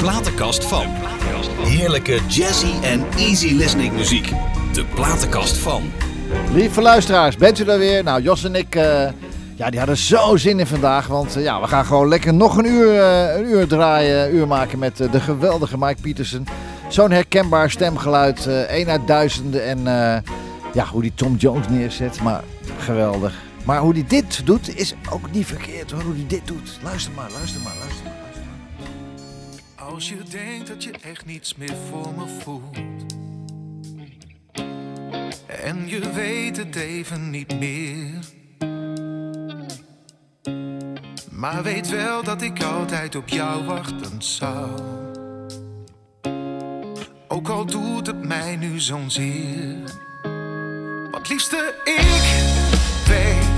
platenkast van. Heerlijke jazzy en easy listening muziek. De platenkast van. Lieve luisteraars, bent u er weer? Nou, Jos en ik, eh, ja, die hadden zo zin in vandaag. Want eh, ja, we gaan gewoon lekker nog een uur, eh, een uur draaien, uur maken met de geweldige Mike Peterson. Zo'n herkenbaar stemgeluid, één uit duizenden. En ja, hoe die Tom Jones neerzet, maar geweldig. Maar hoe die dit doet, is ook niet verkeerd hoor, hoe die dit doet. Luister maar, luister maar, luister. Als je denkt dat je echt niets meer voor me voelt. En je weet het even niet meer. Maar weet wel dat ik altijd op jou wachten zou. Ook al doet het mij nu zo'n zeer. Want liefste, ik weet,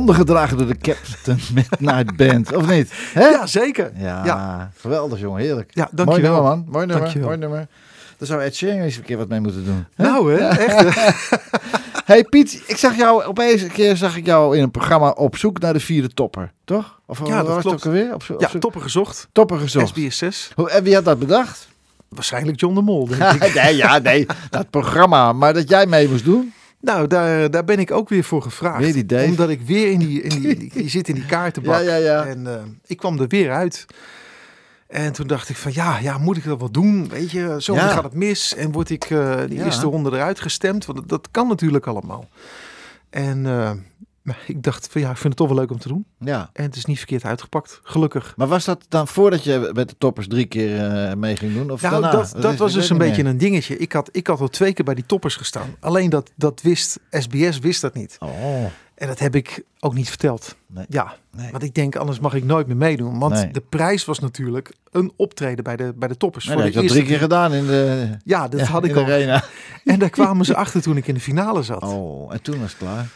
handen gedragen door de Captain Midnight Band, of niet? Hè? Ja, zeker. Ja, Ja. geweldig jongen, heerlijk. Ja, Mooi dankjewel. nummer man, mooi nummer, Dankjewel. mooi nummer. Daar zou Ed Sheeran eens een keer wat mee moeten doen. hè? Nou, hè? Echt. Hey Piet, ik zag jou opeens een keer zag ik jou in een programma op zoek naar de vierde topper, toch? Of Ja, dat klopt. ook alweer? Op, op Ja, zoek- topper gezocht. topper gezocht. SBS 6. Hoe, en wie had dat bedacht? Waarschijnlijk John de Mol, denk ik. nee, ja, nee, dat programma. Maar dat jij mee moest doen? Nou, daar, daar ben ik ook weer voor gevraagd. Weer die. Omdat ik weer in die, in die, je zit in die kaartenbak. Ja, ja, ja. En eh, ik kwam er weer uit. En toen dacht ik van ja, ja, moet ik dat wel doen? Weet je, zo gaat het mis. En word ik eh de eerste ronde eruit gestemd? Want dat, dat kan natuurlijk allemaal. En eh, maar ik dacht van ja, ik vind het toch wel leuk om te doen. Ja. En het is niet verkeerd uitgepakt, gelukkig. Maar was dat dan voordat je met de toppers drie keer eh, mee ging doen? Of Nou, daarna? dat, dat is- was dus een beetje meer. een dingetje. Ik had, ik had al twee keer bij die toppers gestaan. Alleen dat, dat wist, SBS wist dat niet. Oh, En dat heb ik ook niet verteld. Nee. Ja, nee. want ik denk anders mag ik nooit meer meedoen. Want Nee. de prijs was natuurlijk een optreden bij de, bij de toppers. Voor dat de al eerste drie keer gedaan in de, Ja, dat ja, had ik al. arena. En daar kwamen ze achter toen ik in de finale zat. Oh, en toen was het klaar.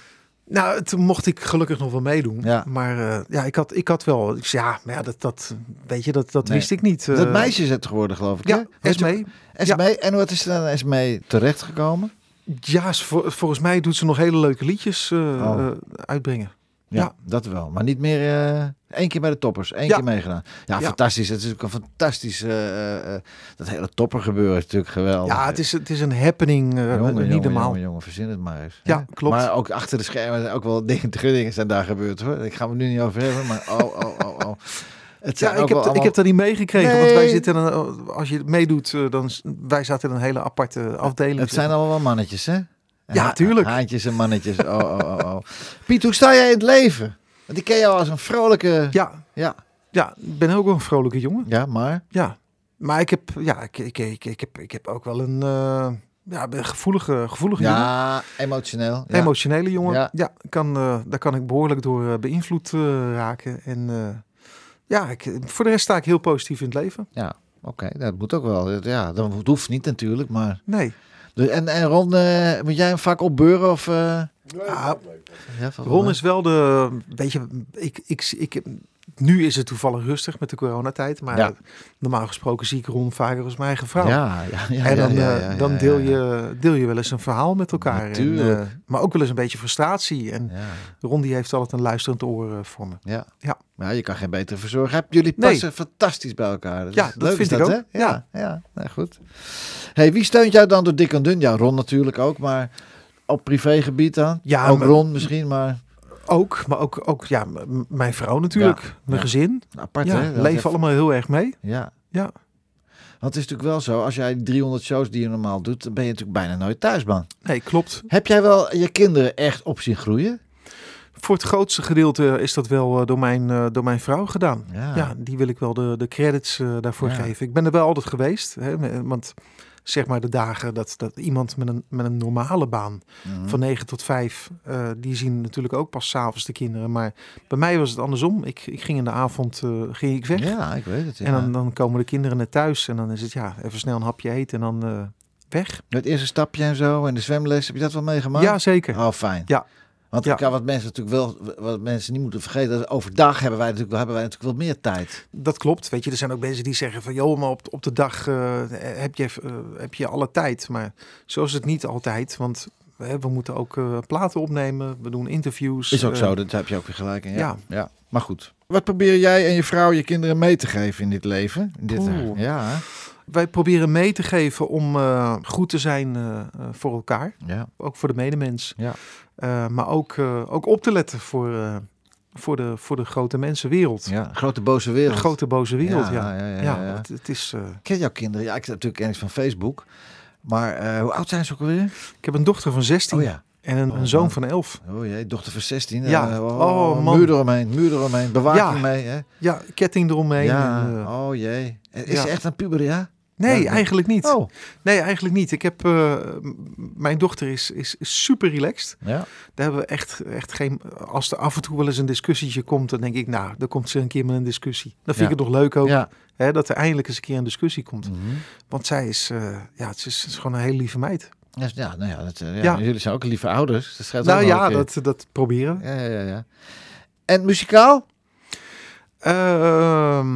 Nou, toen mocht ik gelukkig nog wel meedoen. Ja. Maar eh, ja, ik had, ik had wel... Ik zei, ja, maar ja, dat, dat, weet je, dat, dat Nee. wist ik niet. dat Eh, meisje is het geworden, geloof ik. Ja, Esmee. Esmee. En wat is er dan Esmee terechtgekomen? Ja, vol- volgens mij doet ze nog hele leuke liedjes Oh. eh, uitbrengen. Ja, Ja. dat wel. Maar niet meer één keer bij de toppers. één Ja. keer meegedaan. Ja, Ja. fantastisch. Het is ook een fantastisch... eh, eh, eh, dat hele topper gebeuren is natuurlijk geweldig. Ja, het is, het is een happening. Jongen, niet jongen, normaal. jongen, jongen, verzin het maar eens. Ja, hè? klopt. Maar ook achter de schermen zijn ook wel dingen, dingen zijn daar gebeurd hoor. Ik ga het nu niet over hebben, maar oh, oh, oh, oh. Het Ja, ik heb, ik heb dat niet meegekregen. Want wij zitten, een, als je meedoet, dan wij zaten in een hele aparte afdeling. Het zijn allemaal wel mannetjes, hè? Ja, Ha- tuurlijk. Haantjes en mannetjes. Oh, oh, oh, oh. Piet, hoe sta jij in het leven? Want ik ken jou als een vrolijke... Ja, Ja, ja, ik ben ook wel een vrolijke jongen. ja maar... Ja, maar ik heb, ja, ik, ik, ik, ik, heb, ik heb ook wel een, eh, ja, ben gevoelige, gevoelige jongen. Ja, emotioneel. Ja. Emotionele jongen. Ja. Ja, kan, eh, daar kan ik behoorlijk door eh, beïnvloed raken. En ja, ik, voor de rest sta ik heel positief in het leven. Ja, oké, dat moet ook wel. Ja, dat hoeft niet natuurlijk, maar... Nee. Dus- En, en Ron, moet jij hem vaak opbeuren of... Ah, Ja, Ron is wel de, weet je, ik, ik, ik, nu is het toevallig rustig met de coronatijd, maar Ja. normaal gesproken zie ik Ron vaker als mijn eigen vrouw. Ja, ja, ja. en dan, ja, ja, eh, ja, dan deel, je, deel je wel eens een verhaal met elkaar. En, eh, maar ook wel eens een beetje frustratie. En Ja, Ron die heeft altijd een luisterend oor eh, voor me. ja. Ja. Maar je kan geen betere verzorgen. Hebben jullie Nee. passen fantastisch bij elkaar. Ja, dat leuk vind ik ook. Hè? Ja, Ja. ja. Nou, goed. Hey, wie steunt jou dan door dik en dun? Ja, Ron natuurlijk ook, maar op privégebied dan? Ja, ook maar- Ron misschien, maar Ook, maar ook, ook ja, mijn vrouw natuurlijk. Ja, Mijn ja. gezin. apart Ja, hè? Leven even- allemaal heel erg mee. Ja. Ja. Want het is natuurlijk wel zo, als jij 300 shows die je normaal doet, dan ben je natuurlijk bijna nooit thuis, man. Nee, klopt. Heb jij wel je kinderen echt op zien groeien? Voor het grootste gedeelte is dat wel eh, door, mijn, eh, door mijn vrouw gedaan. Ja. Ja, die wil ik wel de, de credits eh, daarvoor Ja. geven. Ik ben er wel altijd geweest. Hè, want zeg maar de dagen dat, dat iemand met een, met een normale baan Mhm. van 9 tot 5, eh, die zien natuurlijk ook pas s'avonds de kinderen. Maar bij mij was het andersom. Ik, ik ging in de avond eh, ging ik weg. Ja, ik weet het. Ja. En dan, dan komen de kinderen net thuis. En dan is het ja, even snel een hapje eten en dan eh, weg. Het eerste stapje en zo en de zwemles, heb je dat wel meegemaakt? Ja, zeker. Oh, fijn. Ja. Want Ja. wat mensen natuurlijk wel, wat mensen niet moeten vergeten, overdag hebben wij natuurlijk, hebben wij natuurlijk wel meer tijd. Dat klopt. Weet je, er zijn ook mensen die zeggen van joh, maar op, op de dag eh, heb, je, eh, heb je alle tijd. Maar zo is het niet altijd. Want hè, we moeten ook eh, platen opnemen. We doen interviews. Is ook zo, dat heb je ook weer gelijk in. Ja. ja. ja. Maar goed. Wat probeer jij en je vrouw je kinderen mee te geven in dit leven? In dit, Oeh. ja, hè? Wij proberen mee te geven om goed te zijn voor elkaar. ja. Ook voor de medemens. Ja. Eh, maar ook, eh, ook op te letten voor, eh, voor, de, voor de grote mensenwereld. ja. Grote boze De wereld. grote boze wereld, ja. Ja, ja, ja. Het, het is, Ken jouw kinderen? Ja, ik heb natuurlijk kennis van Facebook. Maar hoe oud zijn ze ook alweer? ik heb een dochter van 16 Oh ja. en een, Oh, een zoon van 11. Oh jee, dochter van 16. Ja. Eh, oh, Oh, man. Muur eromheen, muur eromheen. Bewaking mee, hè? Ja, ketting eromheen. ja. en, oh jee. Is ze echt een puber, ja? Nee, Ja. eigenlijk niet. Oh. Nee, eigenlijk niet. Ik heb, eh, mijn dochter is, is, is super relaxed. Ja. Daar hebben we echt, echt geen... Als er af en toe wel eens een discussietje komt, dan denk ik, nou, dan komt ze een keer met een discussie. Dan vind Ja. ik het nog leuk ook, Ja. hè, dat er eindelijk eens een keer een discussie komt. Mhm. Want zij is, eh, ja, het is, het is gewoon een hele lieve meid. Ja, nou ja, dat, eh, ja. Jullie zijn ook lieve ouders. Dat nou ja, dat, dat proberen ja, ja, ja. En muzikaal? Ehm,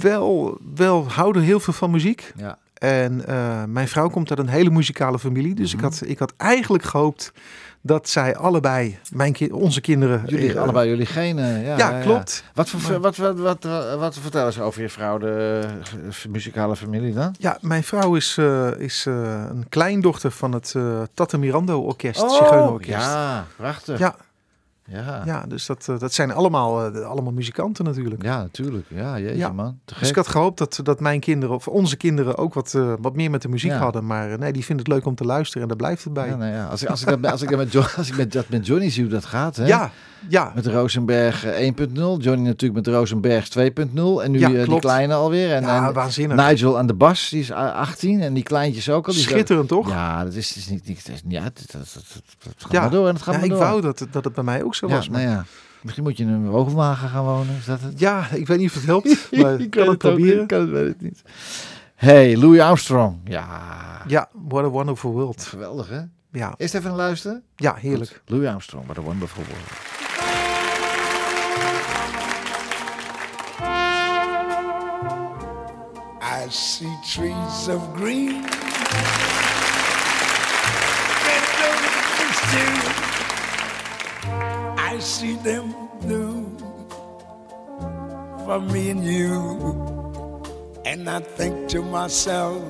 wel, wel houden heel veel van muziek. Ja. En eh, mijn vrouw komt uit een hele muzikale familie. Dus Mhm. ik, had, ik had eigenlijk gehoopt dat zij allebei, mijn ki- onze kinderen... Jullie, eh, allebei jullie genen. Ja, Ja, klopt. Wat, voor, wat, wat, wat, wat, vertellen ze over je vrouw, de eh, muzikale familie dan? Ja, mijn vrouw is, eh, is eh, een kleindochter van het eh Tata Mirando Orkest, Oh, Zigeunerorkest. ja, prachtig. Ja, ja. ja, dus dat, eh, dat zijn allemaal, eh, allemaal muzikanten natuurlijk. Ja, natuurlijk. Ja, jeetje Ja. man. Dus ik had gehoopt dat, dat mijn kinderen, of onze kinderen, ook wat, eh, wat meer met de muziek Ja. hadden. Maar nee, die vinden het leuk om te luisteren en daar blijft het bij. Ja, nou ja. Als ik, als ik, dat, als ik, dat, met, Jo- als ik met, dat met Johnny zie hoe dat gaat, hè? ja, ja, Met Rosenberg eh, 1.0. Johnny natuurlijk met Rosenberg 2.0. En nu die kleine alweer. En, ja, en waanzinnig. Nigel aan de bas, die is a- 18. En die kleintjes ook al. Die Schitterend toch? Ja, dat is, is niet... niet, is, ja, het gaat maar door en het gaat Ja, maar ik door. wou dat, het- dat het bij mij ook zo ja, was. Maar nou ja. Misschien moet je in een woonwagen gaan wonen. Is dat het? ja, ik weet niet of het helpt, maar ik kan het ook proberen. niet, kan het, weet het niet. Hey, Louis Armstrong. Ja, Ja, what a wonderful world. geweldig hè? Ja, Eerst even luisteren. ja heerlijk. Goed. Louis Armstrong, what a wonderful world. I see trees of green. See them blue for me and you. And I think to myself,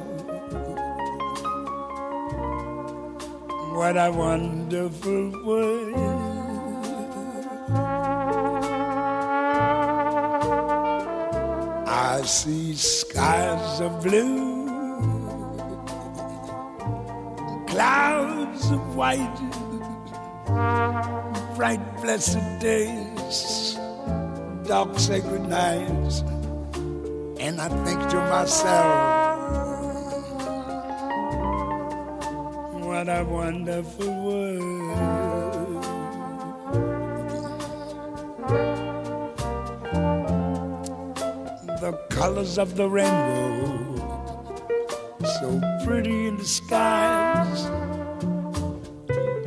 what a wonderful world. I see skies of blue, clouds of white, bright blessed days, dark sacred nights, and I think to myself, what a wonderful world. the colors of the rainbow, so pretty in the skies,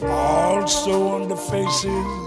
also on the faces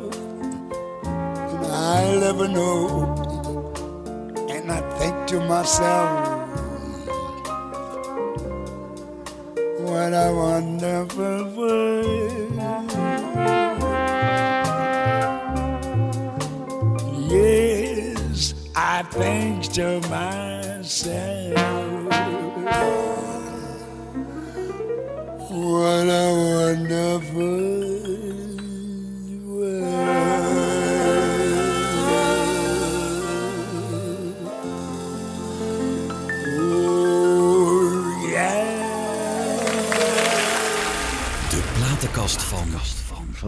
I'll ever know. And I think to myself, what a wonderful world. Yes, I think to myself,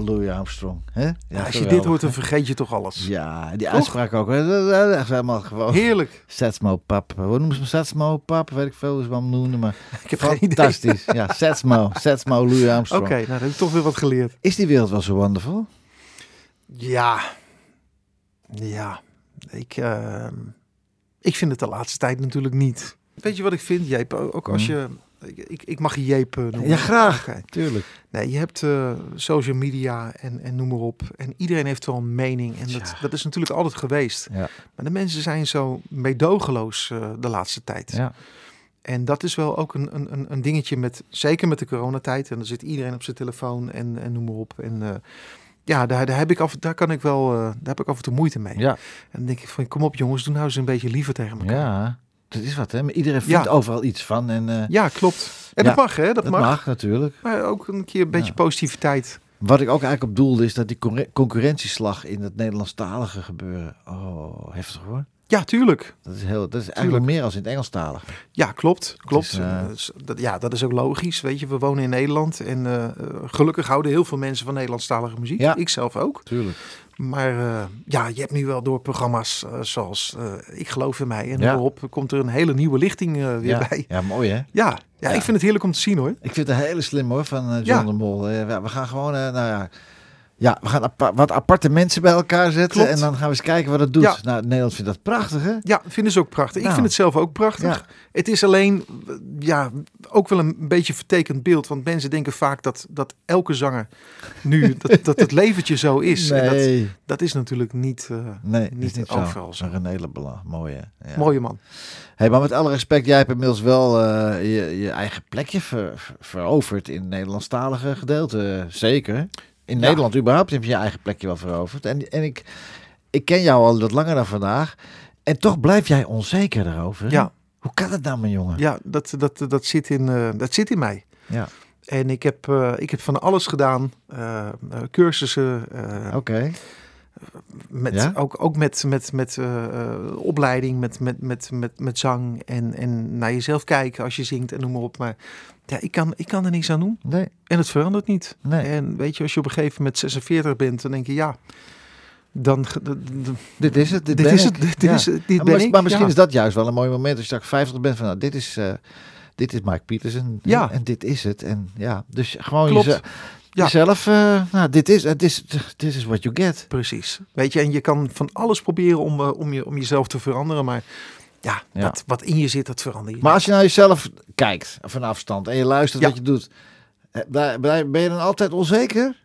Louis Armstrong. Hè? Ja, Als je dit hoort, dan vergeet je toch alles. Ja, die uitspraak ook. Dat is helemaal gewoon... Heerlijk. Setsmo pap. Hoe noemen ze hem? Setsmo pap? Weet ik veel hoe ze hem noemen. Maar Ik heb geen idee. fantastisch. Ja, Setsmo. Setsmo Louis Armstrong. Oké, nou dan heb ik toch weer wat geleerd. Is die wereld wel zo wonderful? Ja. Ja. Ik, ehm, ik vind het de laatste tijd natuurlijk niet. Weet je wat ik vind, Jeep? Ook als je... Ik, ik, mag je Jeep noemen. Ja, graag. Tuurlijk. Nee, je hebt eh, social media en, en noem maar op. En iedereen heeft wel een mening. En dat, Ja. dat is natuurlijk altijd geweest. Ja. Maar de mensen zijn zo meedogenloos eh, de laatste tijd. Ja. En dat is wel ook een, een, een- dingetje met, zeker met de coronatijd. En dan zit iedereen op zijn telefoon en, en noem maar op. En eh, ja, daar, daar heb ik af, daar kan ik wel, daar heb ik af en toe moeite mee. Ja. En dan denk ik van, kom op jongens, doe nou eens een beetje liever tegen elkaar. Ja. Dat is wat, hè? Maar iedereen vindt Ja. overal iets van. En eh, Ja, klopt. En Ja, dat mag, hè? Dat, dat mag. mag. natuurlijk. Maar ook een keer een beetje Ja. positiviteit. Wat ik ook eigenlijk op doelde is dat die concurre- concurrentieslag in het Nederlandstalige gebeuren. Oh, heftig hoor. Ja, tuurlijk. Dat is, heel, dat is eigenlijk meer als in het Engelstalige. Ja, klopt. Klopt. is, eh, Eh, dat, ja, dat is ook logisch. Weet je, we wonen in Nederland. En gelukkig houden heel veel mensen van Nederlandstalige muziek. Ja. Ik zelf ook. Tuurlijk. Maar eh, ja, je hebt nu wel door programma's eh, zoals eh, Ik geloof in mij en Ja. erop komt er een hele nieuwe lichting weer Ja. bij. ja, mooi hè? Ja, ja, ik vind het heerlijk om te zien hoor. Ik vind het heel slim hoor van John de Mol. We- gaan gewoon, nou ja, Ja, we gaan apa- wat aparte mensen bij elkaar zetten. Klopt. En dan gaan we eens kijken wat het doet. Ja. Nou, Nederland vindt dat prachtig, hè? Ja, vinden ze ook prachtig. Nou. Ik vind het zelf ook prachtig. Ja. Het is alleen, ja, ook wel een beetje vertekend beeld. Want mensen denken vaak dat, dat elke zanger nu, dat, dat het leventje zo is. En dat, Nee, dat is natuurlijk niet, eh, nee, niet, niet overal zo. zo. Zo'n René Leblanc, mooi hè? Ja. Mooie man. Hey, maar met alle respect, jij hebt inmiddels wel eh, je, je eigen plekje ver- ver- veroverd in het Nederlandstalige gedeelte. Zeker. In Ja. Nederland überhaupt heb je je eigen plekje wel veroverd. En, en ik, ik ken jou al wat langer dan vandaag. En toch blijf jij onzeker daarover. Ja. Hoe kan het nou, mijn jongen? Ja, dat, dat, dat, zit in, eh, dat zit in mij. Ja. En ik heb, eh, ik heb van alles gedaan. eh, cursussen, Oké. Met, Ja? ook, ook met, met, met eh, eh, opleiding, met, met, met, met, met zang. En, en naar jezelf kijken als je zingt en noem maar op. Maar ja, ik kan, ik kan er niks aan doen. Nee, En het verandert niet. nee. En weet je, als je op een gegeven moment 46 bent, dan denk je ja. Dan, Dit is het. Dit, dit is het. Dit Ja. is, dit maar, ben ik. maar misschien is dat juist wel een mooi moment als je straks 50 bent van nou, dit is, eh, dit is Mike Petersen. Ja. En dit is het. En ja, dus gewoon Klopt. Ja. jezelf, eh, nou, dit is, het is, this is what you get. Precies. Weet je, en je kan van alles proberen om, eh, om, je, om jezelf te veranderen. Maar ja, Ja. Wat, wat in je zit, dat verander je. Maar als je naar jezelf kijkt van afstand en je luistert Ja. wat je doet, eh, ben je dan altijd onzeker?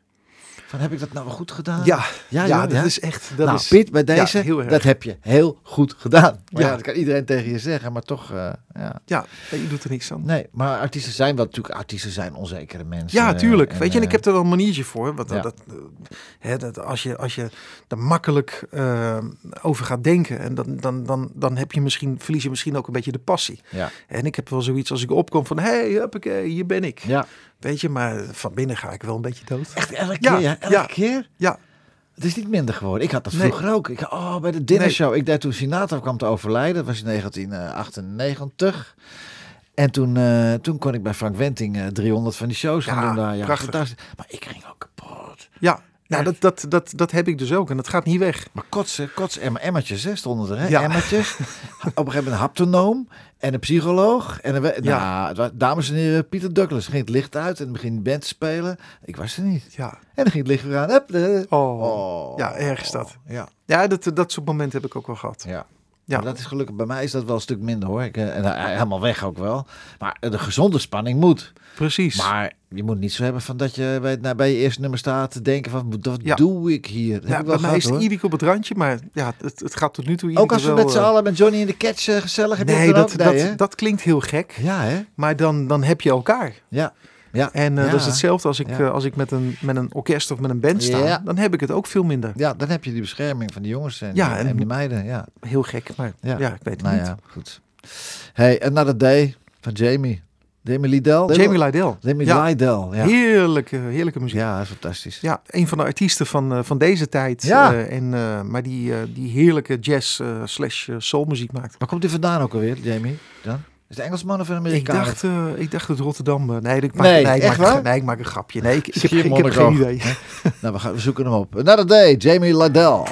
Van heb ik dat nou wel goed gedaan? ja, ja, ja, joh, dat is echt. Dat nou, is, Piet, bij ja, deze, heel erg. dat heb je heel goed gedaan. Maar ja. Ja. dat kan iedereen tegen je zeggen, maar toch, eh, ja. Ja, je doet er niks aan. Nee, maar artiesten zijn wel natuurlijk, artiesten zijn onzekere mensen. Ja, tuurlijk. En, Weet je, en ik eh, heb er wel een maniertje voor. Want Ja. dat, eh, hè, dat als, je, als je er makkelijk over gaat denken, en dan, dan, dan, dan heb je misschien, verlies je misschien ook een beetje de passie. Ja, En ik heb wel zoiets als ik opkom van, hé, hey, huppakee, hier ben ik. ja. Weet je, maar van binnen ga ik wel een beetje dood. Echt elke Ja, keer, ja? Elke ja. keer? Ja, Het is niet minder geworden. Ik had dat Nee. vroeger ook. Ik, oh, bij de dinnershow. Ik deed toen Sinatra kwam te overlijden. Dat was in 1998. En toen, eh, toen kon ik bij Frank Wenting eh, 300 van die shows gaan Ja, doen daar. Ja, prachtig. Maar ik ging ook kapot. ja. Nou, dat, dat, dat, dat heb ik dus ook en dat gaat niet weg. Maar kotsen, kotsen, emmer, emmertjes hè, stonden er. Hè? Ja. Emmertjes. Op een gegeven moment een haptonoom en een psycholoog. En een, we- Ja. nou, dames en heren, Pieter Douglas ging het licht uit en begint band te spelen. Ik was er niet. Ja, En dan ging het licht weer aan. Hup, de- oh. Oh. Ja, erg is dat. Ja. ja dat, dat soort momenten heb ik ook wel gehad. Ja. Ja. Dat is gelukkig, bij mij is dat wel een stuk minder hoor. Ik, eh, en hij- helemaal weg ook wel. Maar eh, de gezonde spanning moet. Precies. Maar je moet niet zo hebben van dat je bij, nou, bij je eerste nummer staat te denken van wat Ja. doe ik hier? Dat ja, ik wel bij mij gehad, is op het randje, maar ja, het, het gaat tot nu toe Ook als we met z'n eh, allen met Johnny in de Catch eh, gezellig heb je Nee, dat dat, dat, dat klinkt heel gek, Ja, hè? maar dan, dan heb je elkaar. Ja. Ja. En eh, Ja. dat is hetzelfde als ik, Ja. eh, als ik met, een, met een orkest of met een band sta. Ja. Dan heb ik het ook veel minder. ja, dan heb je die bescherming van die jongens en, Ja, en, en- die meiden. Ja, Heel gek, maar ja, ja. ik weet het nou niet. ja, goed. Hey, Another Day van Jamie. Jamie Liddell. Jamie Lydell. Jamie ja. Liddell, ja. Heerlijke, heerlijke muziek. Ja. Ja, fantastisch. een van de artiesten van, eh, van deze tijd. Ja. en, maar die, die heerlijke jazz slash soulmuziek maakt. Waar komt hij vandaan ook alweer, Jamie? Dan? Is het Engelsman of een Ik Amerikaan? dacht, eh, ik dacht het Rotterdam. eh, nee, ik maak, Nee, nee, ik maak, waar? nee, ik maak een grapje. Nee, ik, ik, heb, geen- ik heb geen idee. Nou, we, gaan, we zoeken hem op. Another Day, Jamie Liddell.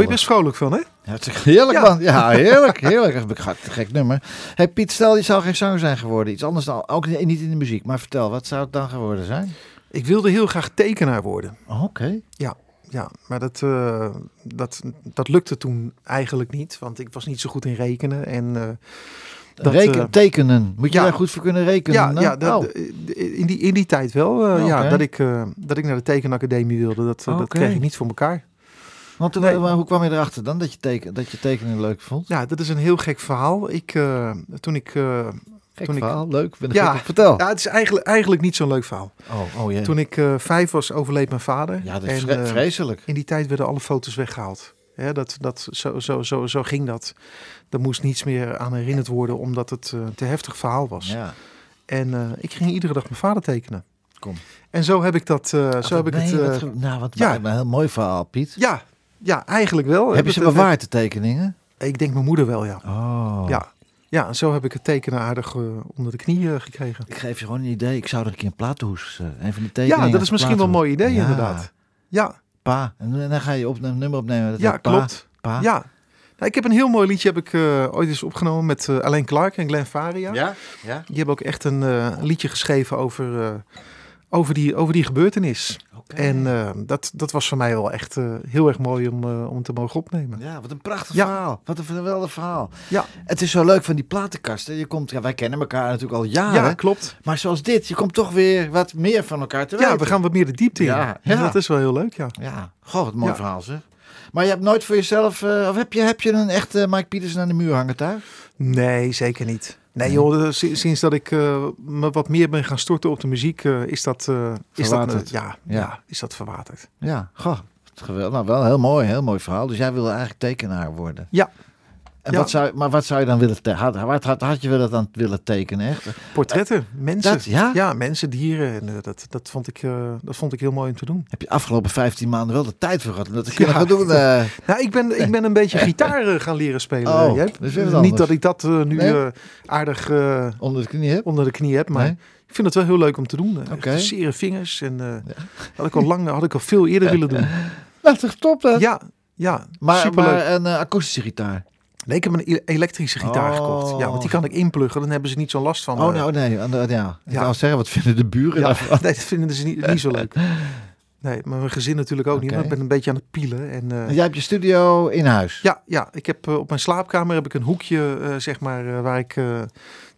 Word je best vrolijk van, hè? Hartstikke heerlijk Ja. man. Ja, heerlijk. Heerlijk. Een gek, gek nummer. Hey Piet, stel je zou geen zanger zijn geworden. Iets anders dan, ook niet in de muziek. Maar vertel, wat zou het dan geworden zijn? Ik wilde heel graag tekenaar worden. Oh, Oké. Ja, maar dat, eh, dat, dat lukte toen eigenlijk niet. Want ik was niet zo goed in rekenen. En, eh, dat, Reken, eh, tekenen. Moet je ja. daar goed voor kunnen rekenen? ja, ja dat, Oh. in, die, in die tijd wel. Oké. ja, dat, ik, dat ik naar de tekenacademie wilde. Dat, dat kreeg ik niet voor elkaar. Want Nee. maar hoe kwam je erachter dan dat je, teken, dat je tekenen leuk vond? Ja, dat is een heel gek verhaal. Ik, eh, toen ik... eh, Gek toen ik- verhaal, leuk. Ben ik Ja. gek op? Vertel. ja, het is eigenlijk, eigenlijk niet zo'n leuk verhaal. Oh, oh jee. Toen ik eh, vijf was, overleed mijn vader. ja, dat is En, vre- eh, vreselijk. In die tijd werden alle foto's weggehaald. Hè, dat, dat, zo, zo, zo, zo ging dat. Er moest niets meer aan herinnerd worden, omdat het eh, een te heftig verhaal was. Ja. En eh, ik ging iedere dag mijn vader tekenen. Kom. En zo heb ik dat. eh, zo heb ik het. eh, wat nou, wat ja. ja. een heel mooi verhaal, Piet. ja, ja, eigenlijk wel. Heb je ze bewaard, de tekeningen? Ik denk mijn moeder wel, ja. Oh. Ja. Ja, en zo heb ik het tekenen aardig eh, onder de knie eh, gekregen. Ik geef je gewoon een idee. Ik zou er een keer een plaathoes, eh, een van die tekeningen. Ja, dat is misschien wel een mooi idee, Ja, inderdaad. Ja, Pa. En dan ga je op, een nummer opnemen. Dat ja pa, klopt. Pa. Ja. Nou, ik heb een heel mooi liedje heb ik, eh, ooit eens opgenomen met eh, Alain Clark en Glenn Faria. Ja? Ja? Die hebben ook echt een eh, liedje geschreven over, eh, over, die, over die gebeurtenis. En eh, dat, dat was voor mij wel echt eh, heel erg mooi om, eh, om te mogen opnemen. Ja, wat een prachtig Ja. verhaal. Wat een geweldig verhaal. Ja. Het is zo leuk van die platenkasten. Je komt, ja, wij kennen elkaar natuurlijk al jaren. Ja, klopt. Maar zoals dit, je komt toch weer wat meer van elkaar te Ja, weten. we gaan wat meer de diepte in. Ja, En ja. Dat is wel heel leuk, ja. Ja, goh, wat een mooi Ja. verhaal zeg. Maar je hebt nooit voor jezelf, of heb je, heb je een echte Mike Pietersen aan de muur hangen thuis? Nee, zeker niet. Nee joh, si- sinds dat ik eh, me wat meer ben gaan storten op de muziek, eh, is dat, eh, is dat, eh, ja, Ja. ja. is dat verwaterd. Ja, goh, geweldig. Nou, wel heel mooi, heel mooi verhaal. Dus jij wilde eigenlijk tekenaar worden. Ja. En Ja. Wat zou, maar wat zou je dan willen tekenen? Had, had, had, je willen dan willen tekenen, echt? Portretten, mensen. Dat, ja? Ja, mensen, dieren. En, eh, dat, dat, vond ik, eh, dat vond ik heel mooi om te doen. Heb je afgelopen 15 maanden wel de tijd voor gehad om dat te Ja. kunnen gaan doen? eh? Nou, ik ben, ik ben een beetje gitaar gaan leren spelen. Oh, dat wat Niet dat ik dat nu Nee? aardig onder de knie hebt? onder de knie heb, maar Nee? ik vind het wel heel leuk om te doen. Zere vingers. En had ik al lang, had ik al veel eerder willen doen. Nou, toch top hè? Ja, ja, maar, superleuk. maar een akoestische gitaar. Nee, ik heb een elektrische gitaar Oh. gekocht. Ja, want die kan ik inpluggen. Dan hebben ze niet zo'n last van. Oh, eh, nou nee. aan de- ja. Ik Ja. wou zeggen, wat vinden de buren ja, nee, dat vinden ze niet, niet zo leuk. Nee, maar mijn gezin natuurlijk ook niet. Maar ik ben een beetje aan het pielen. En, eh, En jij hebt je studio in huis? Ja, ja, ik heb eh, op mijn slaapkamer heb ik een hoekje, eh, zeg maar, eh, waar ik, eh,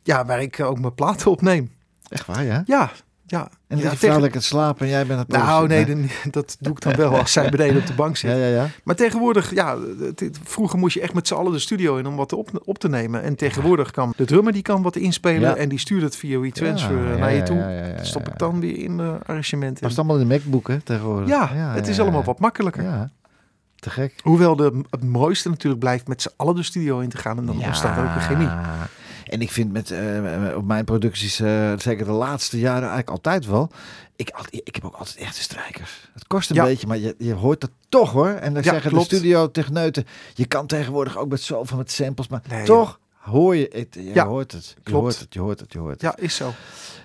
ja, waar ik eh, ook mijn platen opneem. Echt waar, ja? Ja, ja. En dan ja, ligt je vrouw lekker te slapen en jij bent het Nou, nee, dan- dat doe ik dan wel als zij beneden op de bank zit. Ja, ja, ja. Maar tegenwoordig, ja, het- het- vroeger moest je echt met z'n allen de studio in om wat op, op te nemen. En tegenwoordig kan de drummer die kan wat inspelen Ja. en die stuurt het via WeTransfer Ja, naar je toe. Dat stop ik dan weer in uh, arrangement. Maar het is allemaal in de MacBook, hè, tegenwoordig. ja, het is allemaal wat makkelijker. Ja, te gek. Hoewel de, het mooiste natuurlijk blijft met z'n allen de studio in te gaan. En dan ontstaat ook een chemie. En ik vind met, eh, op mijn producties, eh, zeker de laatste jaren eigenlijk altijd wel. Ik, ik heb ook altijd echte strijkers. Het kost een Ja. beetje, maar je, je hoort het toch hoor. En dan Ja, zeggen klopt. de studio techneuten, je kan tegenwoordig ook met zoveel met samples, maar Nee, toch hoor je het. Je Ja, hoort het. Je klopt. hoort het, je hoort het, je hoort het. Ja, is zo.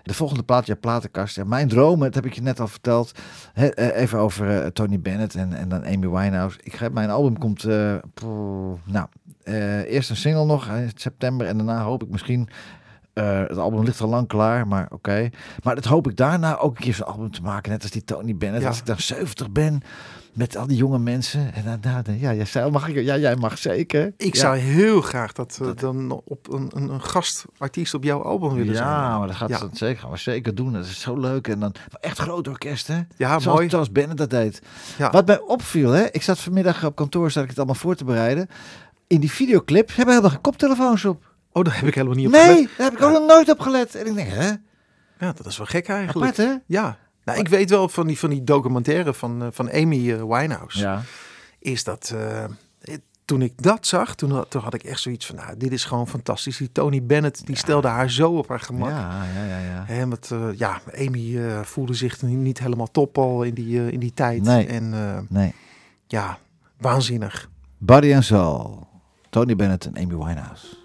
De volgende plaat, je platenkast. Ja, mijn dromen, dat heb ik je net al verteld. Eh, even over Tony Bennett en, en dan Amy Winehouse. Ik ga, mijn album komt, poeh, nou, eerst een single nog in september. En daarna hoop ik misschien, eh, het album ligt al lang klaar, maar oké. Maar dat hoop ik daarna ook een keer zo'n album te maken. Net als die Tony Bennett. Ja. Als ik dan 70 ben, met al die jonge mensen. En dan, dan- ja, jij, zei, mag ik, ja, jij mag zeker. Ik ja. zou heel graag dat, eh, Dat- dan op een, een, een gastartiest op jouw album willen zijn. Ja, maar dat gaat Ja. dat zeker, gaan we zeker doen. Dat is zo leuk. En dan echt groot orkest, hè? Ja, zoals, mooi. Zoals Bennett dat deed. Ja. Wat mij opviel, hè? Ik zat vanmiddag op kantoor, zat ik het allemaal voor te bereiden. In die videoclip hebben helemaal geen koptelefoons op. Oh, daar heb ik helemaal niet op Nee, gelet. daar heb ik ook nog nooit op gelet. En ik denk, hè? Ja, dat is wel gek eigenlijk. Apart, hè? Ja. Nou, ik weet wel van die, van die documentaire van, eh, van Amy eh, Winehouse. Ja. Is dat... eh, eh, toen ik dat zag, toen had, toen had ik echt zoiets van... Nou, dit is gewoon fantastisch. Die Tony Bennett, die stelde haar zo op haar gemak. Ja, ja, ja, ja. Hè, want, eh, ja, Amy eh, voelde zich niet helemaal top al in die, in die tijd. Nee. En eh, Nee. ja, waanzinnig. Body and Soul. Tony Bennett en Amy Winehouse.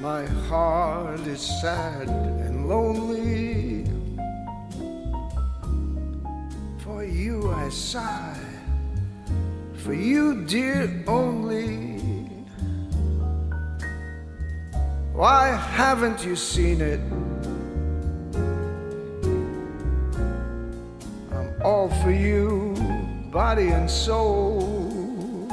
My heart is sad and lonely. For you I sigh, for you, dear, only. Why haven't you seen it? I'm all for you, body and soul.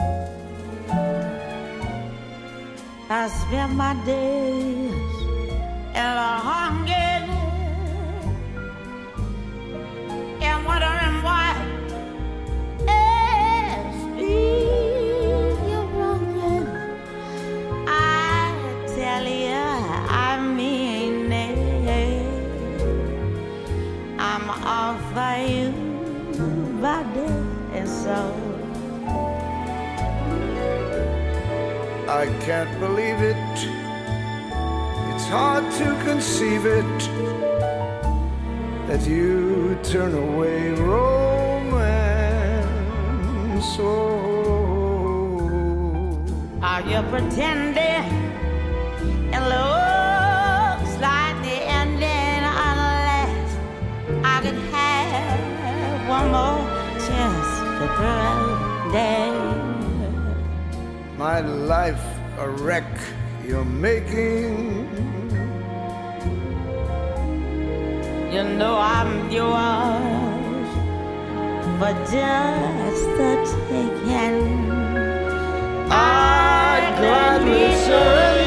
I spend my days in a hunger and wondering why for you, body and soul. I can't believe it. It's hard to conceive it that you turn away romance. Oh, Are you pretending? It my life a wreck you're making. You know I'm yours for just the taking. I'd gladly surrender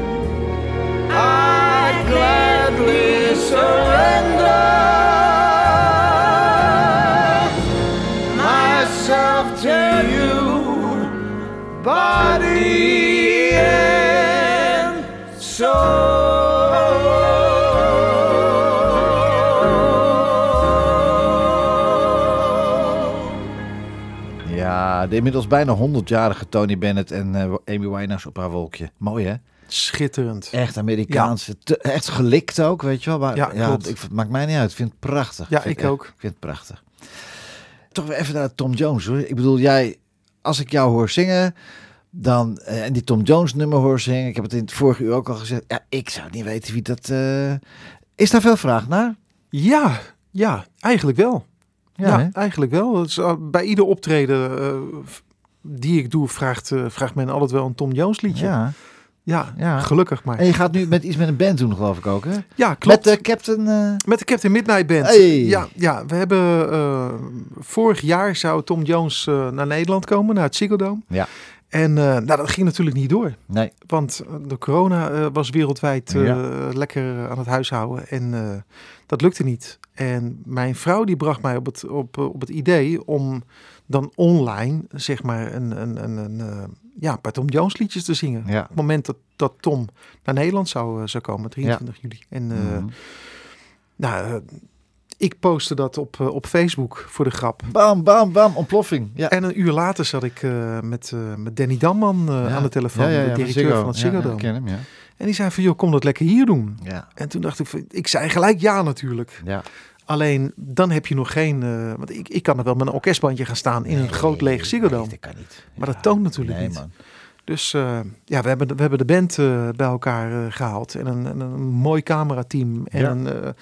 Gladly surrender myself to you, body and de inmiddels bijna 100-jarige Tony Bennett en eh, Amy Winehouse op haar wolkje. Mooi hè? Schitterend. Echt Amerikaanse, echt gelikt ook, weet je wel. Maar, Ja, klopt. Ik, het maakt mij niet uit. Ik vind het prachtig. Ja, ik echt- ook. Ik vind het prachtig. Toch weer even naar Tom Jones hoor. Ik bedoel, jij, als ik jou hoor zingen, dan, eh, en die Tom Jones nummer hoor zingen, ik heb het in het vorige uur ook al gezegd, ja, ik zou niet weten wie dat... eh, is daar veel vraag naar? Ja, ja, eigenlijk wel. Ja, eigenlijk wel. Het is, uh, bij ieder optreden eh, die ik doe, vraagt, eh, vraagt men altijd wel een Tom Jones liedje. Ja, ja. ja. gelukkig maar. En je gaat nu met iets met een band doen, geloof ik ook, hè? Ja, klopt. Met de Captain... eh, Met de Captain Midnight Band. Hey. Ja, ja, we hebben eh, vorig jaar zou Tom Jones eh, naar Nederland komen, naar het Ziggo Dome. Ja. En nou, dat ging natuurlijk niet door. nee. Want de corona was wereldwijd Ja. lekker aan het huishouden. En dat lukte niet. En mijn vrouw die bracht mij op het, op, op het idee om dan online, zeg maar, een, een, een, een, ja, paar Tom Jones liedjes te zingen. Ja. Op het moment dat, dat Tom naar Nederland zou, eh, zou komen, 23 juli. En eh, Mhm. nou, eh, ik postte dat op, op Facebook voor de grap. Bam, bam, bam, ontploffing. Ja. En een uur later zat ik met, met Danny Damman Ja. aan de telefoon, Ja, de directeur van het Ziggo ja, Dome. ik ken hem, ja. En die zei van, joh, kom dat lekker hier doen. Ja, En toen dacht ik, van, ik zei gelijk ja natuurlijk. ja. Alleen, dan heb je nog geen... eh, want ik, ik kan er wel met een orkestbandje gaan staan in een groot leeg Ziggo. Nee, dat kan niet. Maar dat toont natuurlijk nee, niet. Man. Dus eh, ja, we hebben, de- we hebben de band eh, bij elkaar eh, gehaald. En een, en een mooi camerateam. En Ja. een,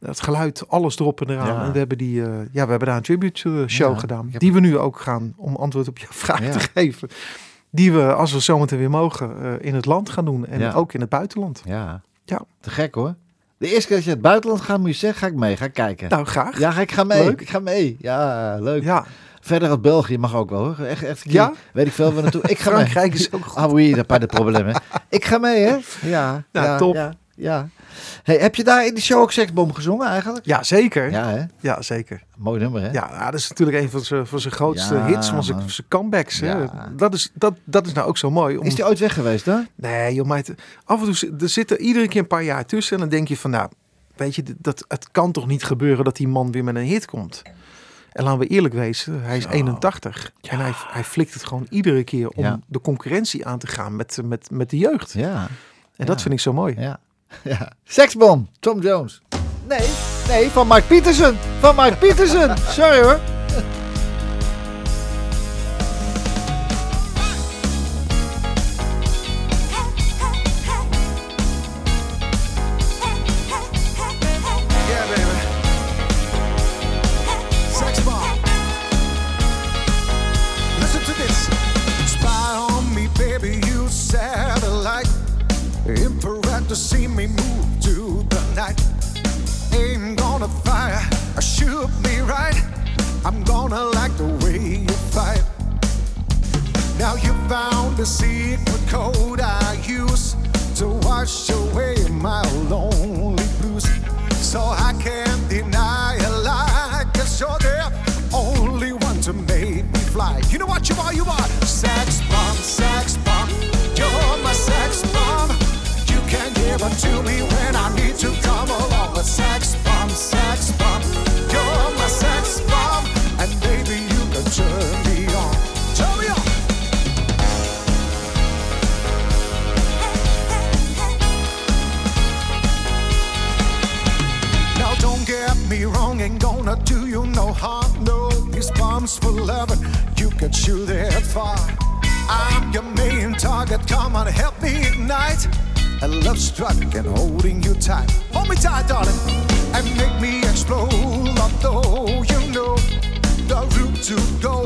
het geluid, alles erop en eraan. Ja. En we hebben, die, ja, we hebben daar een tribute show gedaan. heb- Die we nu ook gaan, om antwoord op je vraag te geven. Die we, als we zometeen weer mogen, in het land gaan doen. En ook in het buitenland. Ja. Ja. Te gek hoor. De eerste keer dat je het buitenland gaat, moet je zeggen, ga ik mee, ga ik kijken. Nou, graag. ja, ga ik ga mee. Leuk. Ik ga mee. Ja, leuk. Ja. Verder uit België mag ook wel hoor. Echt, echt Ja? Weet ik veel waar naartoe. Ik ga mee. Frankrijk is ook goed. Ah oui, dat pas de problemen. Ik ga mee hè. Ja. Ja, ja top. Ja, ja. Hey, heb je daar in die show ook Seksbom gezongen eigenlijk? Ja, zeker. Ja, Ja hè. zeker. Mooi nummer hè. Ja, nou, dat is natuurlijk een van zijn, van zijn grootste Ja, hits, van zijn, zijn comebacks. Hè. Ja. Dat, is, dat, dat is nou ook zo mooi. Om... Is die ooit weg geweest hè? Nee, joh, maar af en toe er zitten iedere keer een paar jaar tussen. En dan denk je van, nou, weet je, dat, het kan toch niet gebeuren dat die man weer met een hit komt. En laten we eerlijk wezen, hij is 81. En hij, hij flikt het gewoon iedere keer om Ja. de concurrentie aan te gaan met, met, met de jeugd. Ja. En dat vind ik zo mooi. Ja. ja. Seksbom, Tom Jones. Nee, nee, van Mark Pietersen. Van Mark Pietersen. Sorry hoor. Found the secret code I use to wash away my lonely blues. So I can't no harm. No, bombs for loving, you can shoot it far. I'm your main target, come on, help me ignite. A love struck and holding you tight. Hold me tight, darling, and make me explode. Although you know the route to go,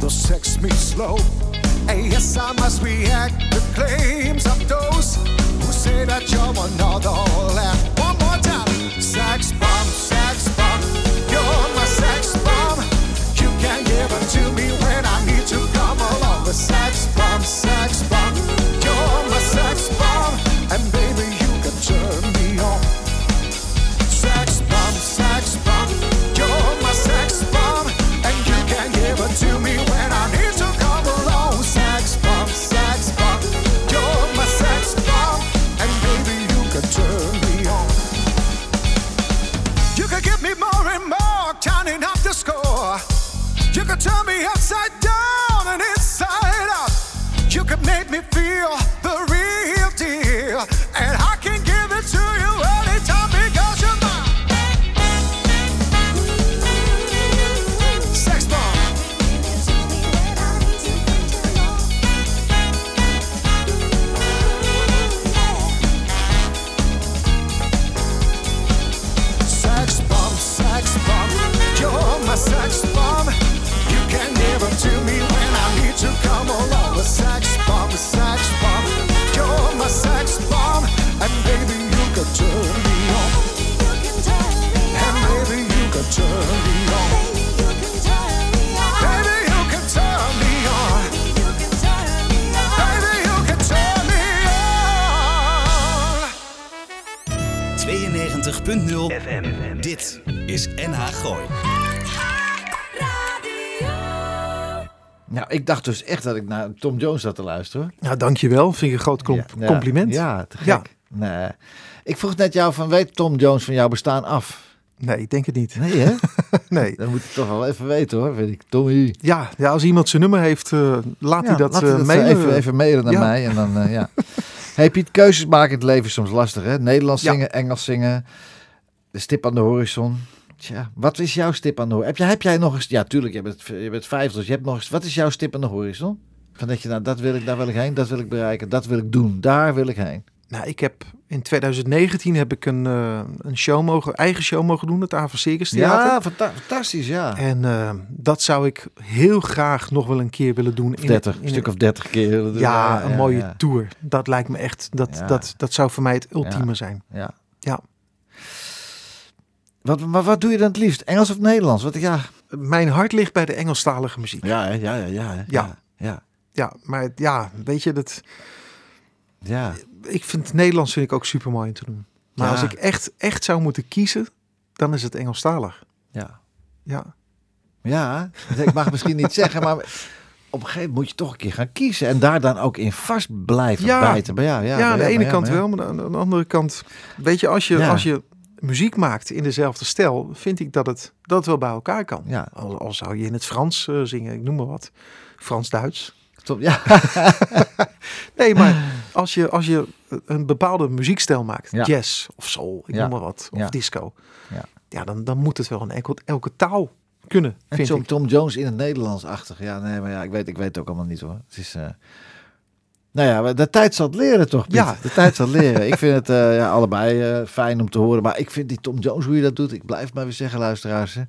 the sex me slow. Hey, yes, I must react to claims of those who say that you're another laugh. One more time. Sex bomb, sex bomb, sex bomb. You're my sex. FM. Dit is NH Gooi. Nou, ik dacht dus echt dat ik naar Tom Jones zat te luisteren. Nou, dankjewel. Vind ik een groot com- Ja, ja, compliment. Ja, te gek. Ja. Nee. Ik vroeg net jou van, weet Tom Jones van jouw bestaan af? Nee, ik denk het niet. Nee hè? Nee. Dat moet ik toch wel even weten hoor, vind ik. Tommy. Ja, ja als iemand zijn nummer heeft, eh, laat Ja, hij dat, laat eh dat mailen. even, even mailen naar Ja. mij. En dan, eh, ja. hey Piet, keuzes maken in het leven is soms lastig hè? Nederlands Ja. zingen, Engels zingen. De stip aan de horizon. Tja, wat is jouw stip aan de horizon? Heb jij, heb jij nog eens... Ja, tuurlijk, je bent, je bent vijf, dus je hebt nog eens... Wat is jouw stip aan de horizon? Van dat je, nou, dat wil ik, daar wil ik heen, dat wil ik bereiken, dat wil ik doen, daar wil ik heen. Nou, ik heb in 2019 heb ik een, eh, een show mogen, eigen show mogen doen, het Avon Circus Theater. Ja, fanta- fantastisch, ja. En eh, dat zou ik heel graag nog wel een keer willen doen. in- 30, in een stuk of 30 keer. Ja, een mooie ja. tour. Dat lijkt me echt, dat, dat, dat zou voor mij het ultieme zijn. Ja. Ja. Wat, maar wat doe je dan het liefst? Engels of Nederlands? Wat, ja. Mijn hart ligt bij de Engelstalige muziek. Ja, ja, ja, ja, Ja. ja, ja, Ja, maar ja, weet je, dat, ja. ik vind het Nederlands vind ik ook super mooi om te doen. Maar Ja. als ik echt, echt zou moeten kiezen, dan is het Engelstalig. ja. Ja. Ja, ik mag misschien niet zeggen, maar op een gegeven moment moet je toch een keer gaan kiezen en daar dan ook in vast blijven Ja. bijten. Maar ja, ja, Ja, aan de ene kant wel, maar aan de, andere kant, weet je, als je, als je muziek maakt in dezelfde stijl, vind ik dat het, dat het wel bij elkaar kan. Ja. Al, al zou je in het Frans eh, zingen, ik noem maar wat, Frans-Duits. Ja. Nee, maar als je, als je een bepaalde muziekstijl maakt, Ja. jazz of soul, ik Ja. noem maar wat, of disco, Ja. ja, dan, dan moet het wel in elke, elke taal kunnen, En vind Tom, ik. Tom Jones in het Nederlands-achtig. Ja, nee, maar ja, ik weet, ik weet het ook allemaal niet hoor. Het is... eh, Nou ja, de tijd zal het leren toch, Piet? Ja. De tijd zal het leren. Ik vind het eh, ja, allebei eh, fijn om te horen. Maar ik vind die Tom Jones, hoe je dat doet, ik blijf maar weer zeggen, luisteraars. hè.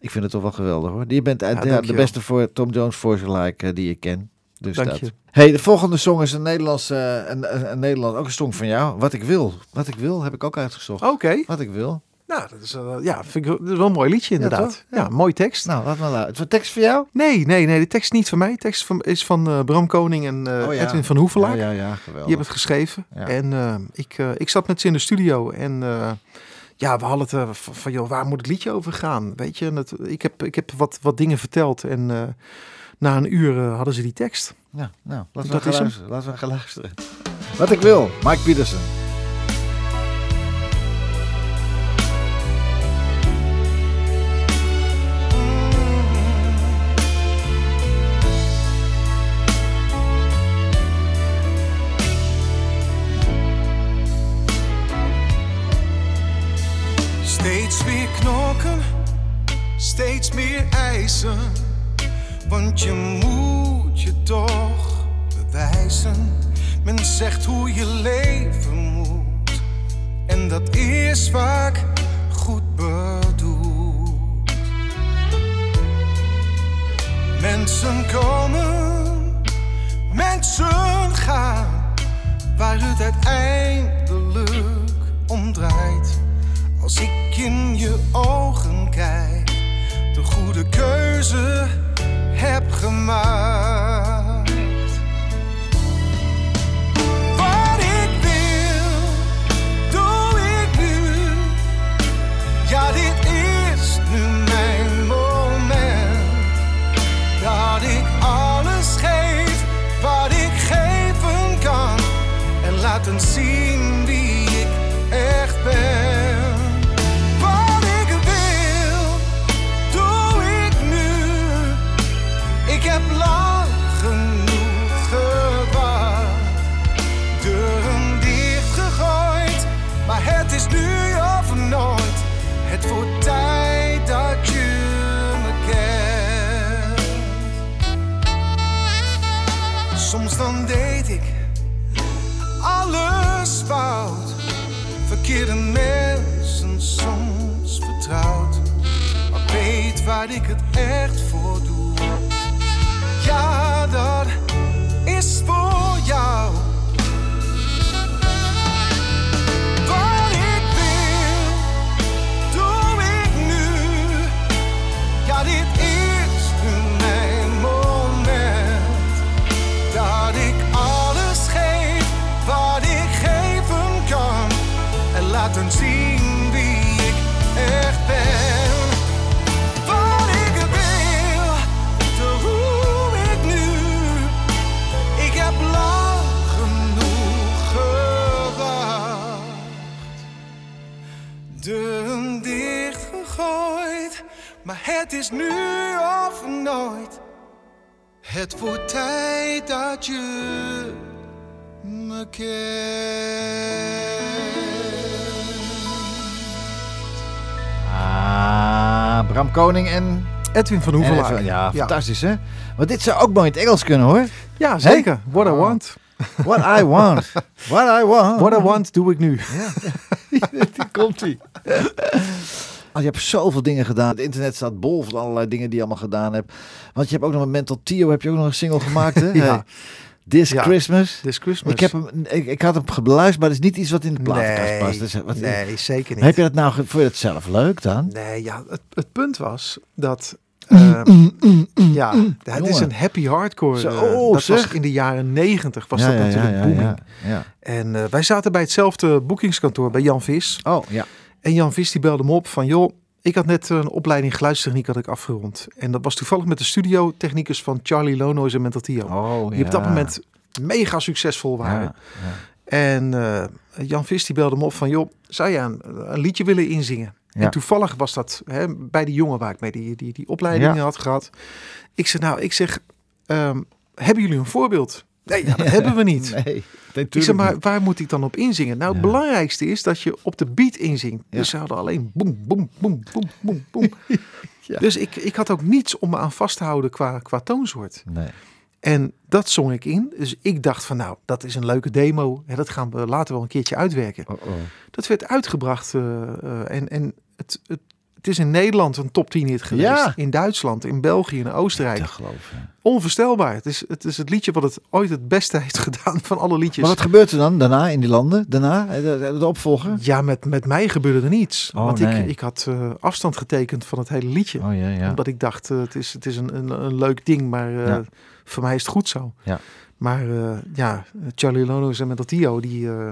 Ik vind het toch wel geweldig hoor. Die bent eh, Ja, ja, de beste voor Tom Jones voice like eh, die ik ken. Dus Dank dat. je. Hey, de volgende song is een Nederlands, een, een, een Nederlands, ook een song van jou. Wat ik wil. Wat ik wil, heb ik ook uitgezocht. Oké, Wat ik wil. Nou, dat is, eh, ja, vind ik, wel- dat is wel een mooi liedje inderdaad. Ja, mooi tekst. Nou, laat maar luisteren. Wat tekst voor jou? Nee, nee, nee, de tekst is niet van mij. De tekst van, is van eh, Bram Koning en eh, Oh ja. Edwin van Hoevelaak. Ja, ja, ja, geweldig. Die hebben het geschreven. En ik, ik zat met ze in de studio en ja, we hadden het van, joh, waar moet het liedje over gaan? Weet je, en het, ik heb, ik heb wat, wat dingen verteld en na een uur hadden ze die tekst. Ja, nou, laten we Dat gaan luisteren. Laten we gaan luisteren. Wat ik wil, Mike Peterson. Steeds weer knokken, steeds meer eisen. Want je moet je toch bewijzen. Men zegt hoe je leven moet. En dat is vaak goed bedoeld. Mensen komen, mensen gaan. Waar het uiteindelijk om draait. Als ik in je ogen kijk, de goede keuze heb gemaakt. Het is nu of nooit. Het wordt tijd dat je me kent. Ah, Bram Koning en... Edwin van even- ja, fantastisch hè. Maar dit zou ook mooi in het Engels kunnen hoor. Ja, zeker. What I Oh. want. What I want. What I want. What I want doe ik nu. Die komt ie. Oh, je hebt zoveel dingen gedaan. Het internet staat bol van allerlei dingen die je allemaal gedaan hebt. Want je hebt ook nog met Mental Tio heb je ook nog een single gemaakt hè? Ja. Hey. This Ja. Christmas. This Christmas. Ik, heb hem, ik, ik had hem beluisterd, maar het is niet iets wat in de platenkast past. Dus, wat, nee, zeker niet. Heb je dat nou, vond je het zelf leuk dan? Nee, ja, het, het punt was dat... ehm, ja, het is een happy hardcore. Zo, eh, dat zeg. was in de jaren negentig was ja, dat ja, natuurlijk ja, booming. ja, ja. En eh, wij zaten bij hetzelfde boekingskantoor bij Jan Vis. Oh, ja. En Jan Vis die belde me op van joh, ik had net een opleiding geluidstechniek had ik afgerond. En dat was toevallig met de studiotechnicus van Charlie Lonois en Mental Tio. Oh, die op dat moment mega succesvol waren. Ja, ja. En eh, Jan Vis die belde me op van joh, zou jij een, een liedje willen inzingen? Ja. En toevallig was dat hè, bij die jongen waar ik mee die, die, die opleiding Ja. had gehad. Ik zeg nou, ik zeg, ehm, hebben jullie een voorbeeld? Nee, ja, dat hebben we niet. Nee, Ik zeg, maar waar moet ik dan op inzingen? Nou, het Ja. belangrijkste is dat je op de beat inzingt. Ja. Dus ze hadden alleen boem, boem, boem, boem, boem, boem. Ja. Dus ik, ik had ook niets om me aan vast te houden qua, qua toonsoort. Nee. En dat zong ik in. Dus ik dacht van nou, dat is een leuke demo. Hè, dat gaan we later wel een keertje uitwerken. Oh, oh. Dat werd uitgebracht. eh, eh, en en het, het, het is in Nederland een top 10 hit geweest. Ja. In Duitsland, in België, in Oostenrijk. Te geloven. Onvoorstelbaar. Het is, het is het liedje wat het ooit het beste heeft gedaan van alle liedjes. Maar wat gebeurt er dan daarna in die landen? Daarna, eh, de, opvolger? Ja, met, met mij gebeurde er niets. Oh, want nee. ik, ik had eh, afstand getekend van het hele liedje. Oh ja, ja. Omdat ik dacht, eh, het is, het is een, een, een leuk ding, maar voor mij is het goed zo. Ja. Maar eh, ja, Charlie Lono's en Mental Tio, die, eh,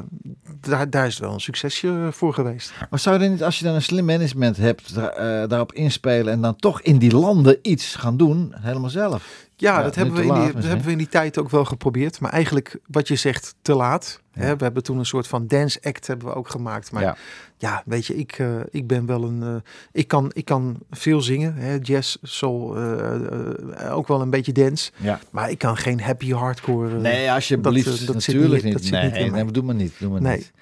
daar, daar is wel een succesje voor geweest. Maar zou je niet, als je dan een slim management hebt, da- eh, daarop inspelen en dan toch in die landen iets gaan doen, helemaal zelf? Ja, Ja, dat, hebben we, in die, dat hebben we in die tijd ook wel geprobeerd. Maar eigenlijk, wat je zegt, te laat. Ja. Hè, we hebben toen een soort van dance act hebben we ook gemaakt. Maar Ja. Ja, weet je, ik, eh, ik ben wel een... eh, ik, kan, ik kan veel zingen. Hè, jazz, soul, eh, ook wel een beetje dance. Ja. Maar ik kan geen happy hardcore. Nee, alsjeblieft. dat, dat zit natuurlijk niet- niet. dat nee, niet nee, doe maar niet. Doe maar Nee. niet.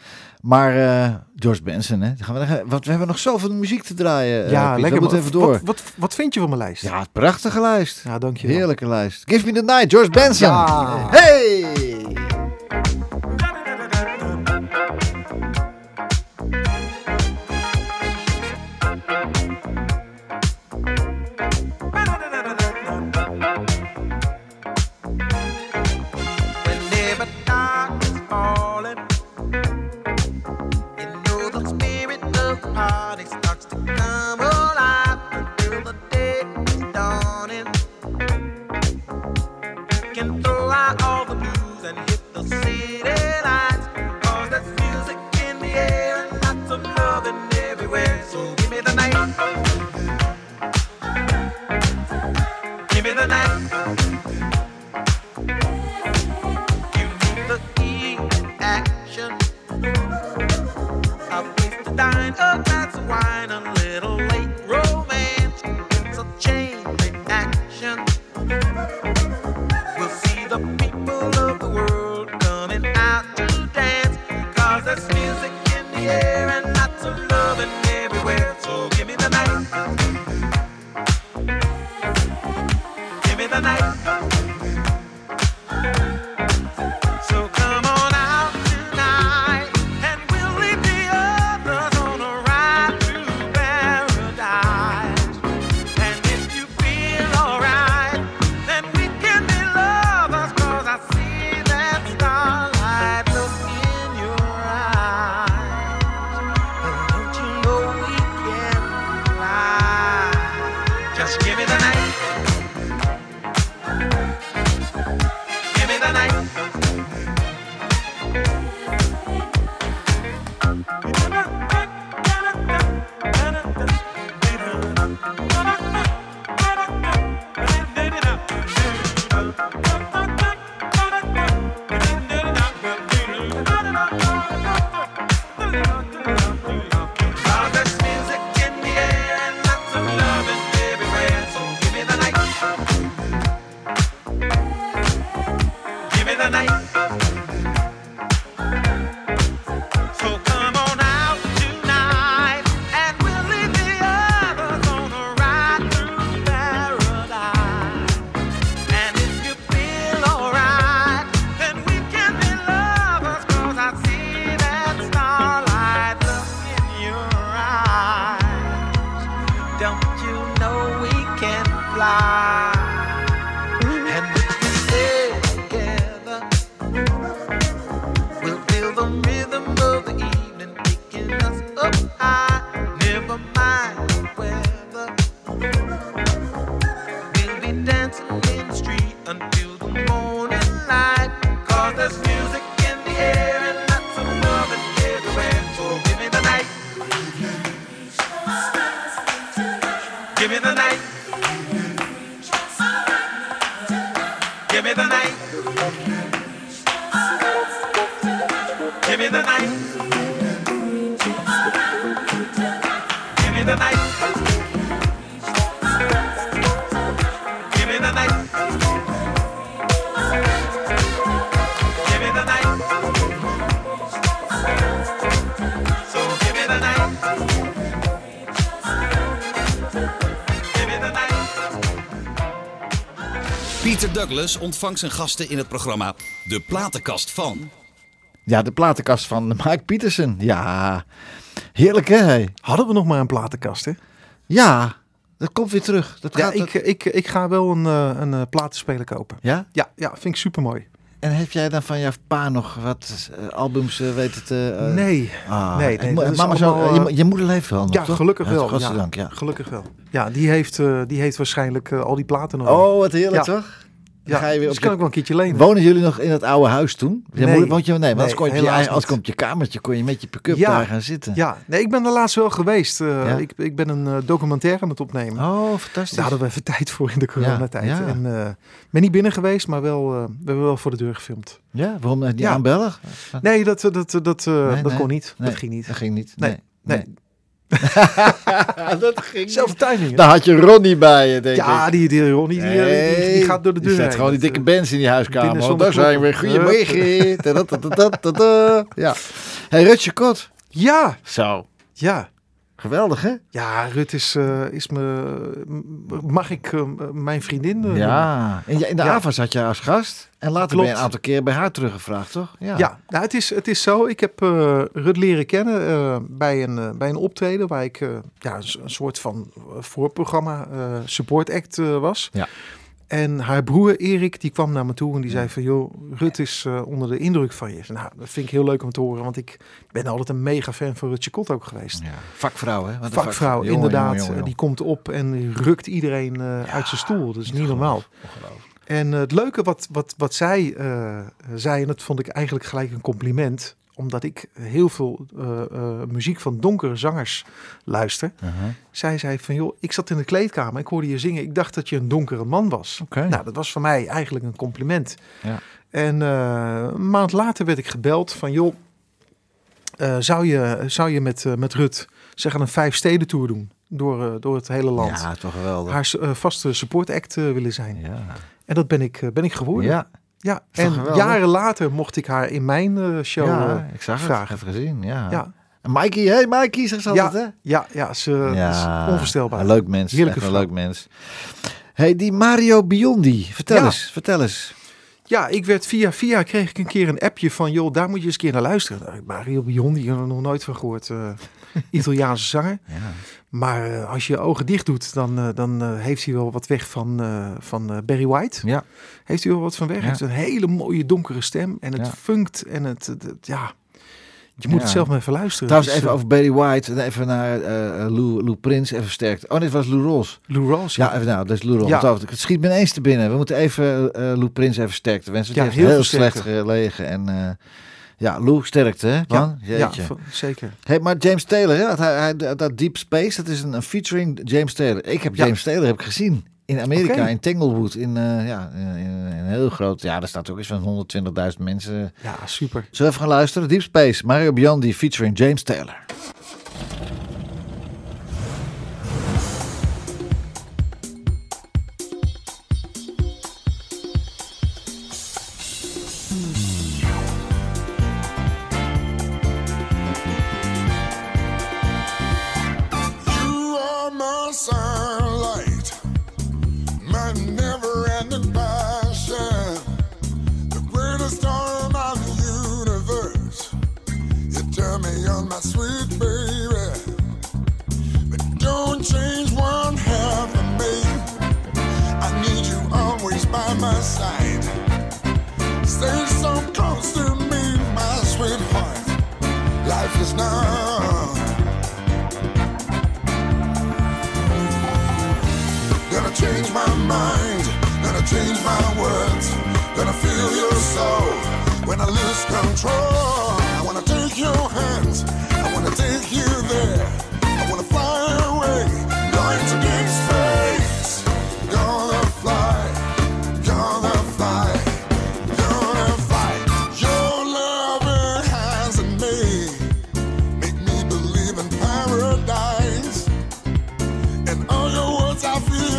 Maar George Benson, hè? Gaan we, want we hebben nog zoveel muziek te draaien. ja, Piet. lekker. Maar even door. Wat, wat, wat vind je van mijn lijst? Ja, prachtige lijst. Ja, dankjewel. Heerlijke lijst. Give me the night, George Benson. Ja. Hey! Bye. Douglas ontvangt zijn gasten in het programma De Platenkast van. Ja, de platenkast van Mike Pietersen. Ja, heerlijk hè? hey? Hadden we nog maar een platenkast, hè? Ja, dat komt weer terug. Dat Ja, gaat ik, ik, ik ga wel een, eh, een eh, platenspeler kopen. ja? Ja, ja, vind ik super mooi. En heb jij dan van jouw pa nog wat eh, albums eh, weten te... eh, nee, ah, nee, nee, mama zo, allemaal, je, mo- je moeder leeft wel nog, ja, toch? gelukkig Ja, wel. Ja. Gelukkig wel. Ja, die heeft, eh, die heeft waarschijnlijk al die platen nog. Oh, wat heerlijk Ja. toch? Ja, ga je weer dus op kan ik wel een keertje lenen. Wonen jullie nog in dat oude huis toen? Je Nee. woont je, nee, want Nee, als kon je, als kon je kamertje kon je met je pick-up Ja. daar gaan zitten. Ja, nee, ik ben er laatst wel geweest. Eh, Ja? ik, ik ben een eh, documentaire aan het opnemen. Oh, fantastisch. Daar hadden we even tijd voor in de coronatijd. Ja, ja. En eh, ben niet binnen geweest, maar wel, we hebben wel voor de deur gefilmd. Ja, waarom niet Ja. aanbellen? Nee, dat, dat, dat, dat, Nee, dat nee. kon niet. Dat ging niet. Dat ging niet. Nee, Nee. dat ging Zelfde timing. Daar had je Ronnie bij je, denk ja, ik. die, die Ronnie, die, die, die gaat door de Die deur zet heen. gewoon die dikke eh, bands in die huiskamer. daar zijn we. Goedemorgen. Ja. Hey, Rutje Kot. Ja, Zo. ja. Geweldig, hè? Ja, Rut is, eh, is me... Mag ik eh, mijn vriendin eh? Ja. En in de Ja. AVA zat je als gast. En later ben Klopt. je een aantal keer bij haar teruggevraagd, toch? Ja. Ja, nou, het, is, het is zo. Ik heb Rut leren kennen bij, een, bij een optreden waar ik ja, een soort van voorprogramma support act was. Ja. En haar broer Erik die kwam naar me toe en die zei van joh, Rut is eh, onder de indruk van je. Nou, dat vind ik heel leuk om te horen, want ik ben altijd een mega fan van Rutje Kot ook geweest. Ja. Vakvrouw, hè? Wat Vakvrouw, Jongen, inderdaad. jongen, jongen, eh, Die komt op en rukt iedereen eh, uit zijn stoel. Dat is niet normaal. En het leuke wat, wat, wat zij zei, en dat vond ik eigenlijk gelijk een compliment, omdat ik heel veel eh, eh, muziek van donkere zangers luister. Uh-huh. Zij zei van, joh, ik zat in de kleedkamer, ik hoorde je zingen, ik dacht dat je een donkere man was. Nou, dat was voor mij eigenlijk een compliment. Ja. En eh, een maand later werd ik gebeld van, joh, zou, je, zou je met, met Rut zeggen een vijf steden tour doen door, door het hele land? Ja, toch geweldig. Haar vaste support act willen zijn. Ja. En dat ben ik, ben ik geworden. Ja. Ja, en geweldig? jaren later mocht ik haar in mijn eh, show. ja, eh, ik zag het. vragen. Even gezien, ja. ja, En Mikey, hey Mikey, zegt ze Ja. altijd, hè? ja, ja, ze is onvoorstelbaar. Een leuk mens. Heerlijke echt een leuk mens. hey, die Mario Biondi. Vertel Ja. eens, vertel eens. Ja, ik werd via via kreeg ik een keer een appje van joh, daar moet je eens een keer naar luisteren. Nou, Mario Biondi, ik heb er nog nooit van gehoord. eh, Italiaanse zanger. Ja. Maar eh, als je je ogen dicht doet, dan, eh, dan eh, heeft hij wel wat weg van, van Barry White. Ja. Heeft hij wel wat van weg. Hij heeft een hele mooie donkere stem. En het funkt en het, het- het- ja... Je moet Ja. het zelf maar even luisteren. Trouwens, Het is, even over Barry White. en Even naar Lou, Lou Prins, even versterkt. Oh, dit was Lou Ros. Lou Rawls. Ja, even, nou, dat is Lou. Ja. Want Het schiet me ineens te binnen. We moeten even Lou Prins even sterkte wensen. Ja, Ja, heel, heel heel veel slecht gelegen. En ja, Lou sterkte, hè, man? ja, Jeetje. zeker. Hey, maar James Taylor, hè, dat, hij, dat, dat Deep Space, dat is een, een featuring James Taylor. Ik heb Ja. James Taylor heb ik gezien in Amerika, in Tanglewood. In, eh, ja, in, in een heel groot, ja, daar staat ook eens van 120.000 mensen. Ja, super. Zullen we even gaan luisteren? Deep Space, Mario Biondi featuring James Taylor.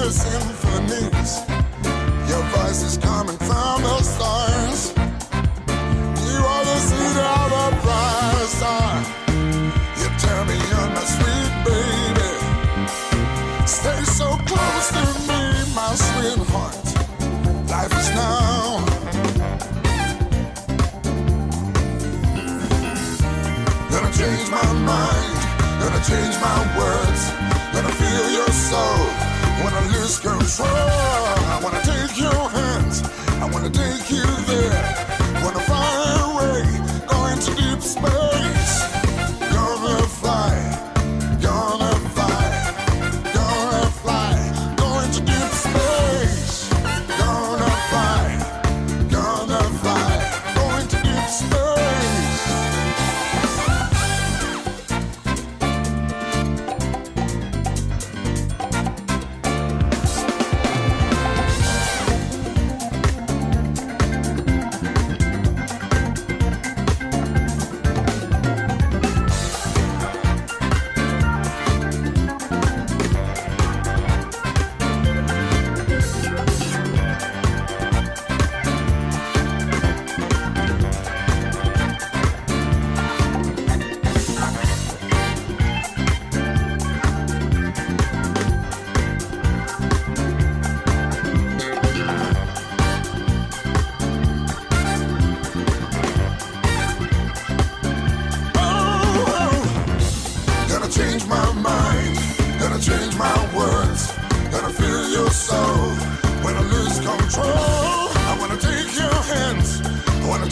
symphonies. Your voice is coming from the stars. You are the seed of a bright star. You tell me you're my sweet baby. Stay so close to me, my sweetheart. Life is now. Gonna change my mind. Gonna change my words. Gonna feel your soul. I lose control, I wanna take your hands, I wanna take you there. Wanna fly away, go into deep space.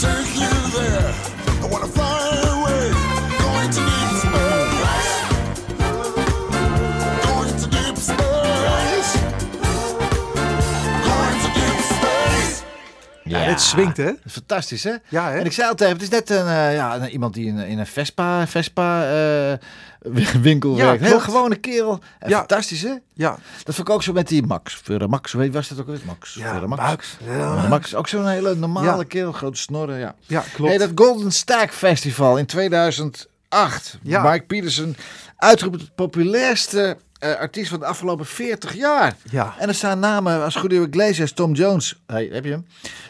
I dit swingt, hè? Fantastisch, hè? Ja, hè? En ik zei altijd, het is net een, eh, ja, iemand die in, in een Vespa, Vespa eh, winkel Ja, werkt. Heel klopt. gewone kerel. En Ja. Fantastisch, hè? Ja, Dat vond ik ook zo met die Max. Vera Max, weet was dat ook weer? Max. ja Vera Max. Max. Ja, Ja, Max, ook zo'n hele normale Ja. kerel, grote snorren, ja. ja klopt. Hey, dat Golden Stack Festival in 2008. Ja. Mike Peterson uitgeroepen tot populairste eh, artiest van de afgelopen 40 jaar. Ja. En er staan namen als Julio Iglesias, Tom Jones. Hey, heb je hem?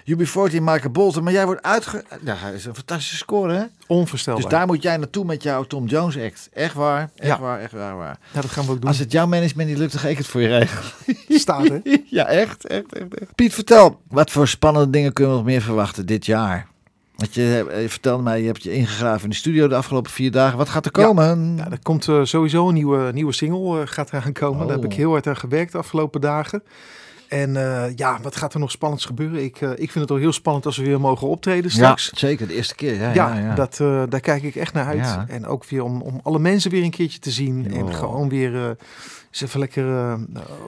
UB40, Michael Bolton. Maar jij wordt uitge... Ja, hij is een fantastische score, hè? Onvoorstelbaar. Dus daar moet jij naartoe met jouw Tom Jones act. Echt waar, echt Ja. waar, echt waar, waar. Ja, dat gaan we ook doen. Als het jouw management niet lukt, dan ga ik het voor je regelen. staat, hè? ja, echt, echt, echt, echt. Piet, vertel, wat voor spannende dingen kunnen we nog meer verwachten dit jaar? Want je, eh, je vertelde mij, je hebt je ingegraven in de studio de afgelopen vier dagen. Wat gaat er Ja. komen? Ja, er komt eh, sowieso een nieuwe, nieuwe single eh, gaat eraan komen. Daar heb Oh. ik heel hard aan gewerkt de afgelopen dagen. En ja, wat gaat er nog spannends gebeuren? Ik, ik vind het al heel spannend als we weer mogen optreden ja, straks. zeker, de eerste keer. Ja, Ja, ja, ja. Dat, daar kijk ik echt naar uit. Ja. En ook weer om, om alle mensen weer een keertje te zien. En gewoon weer even lekker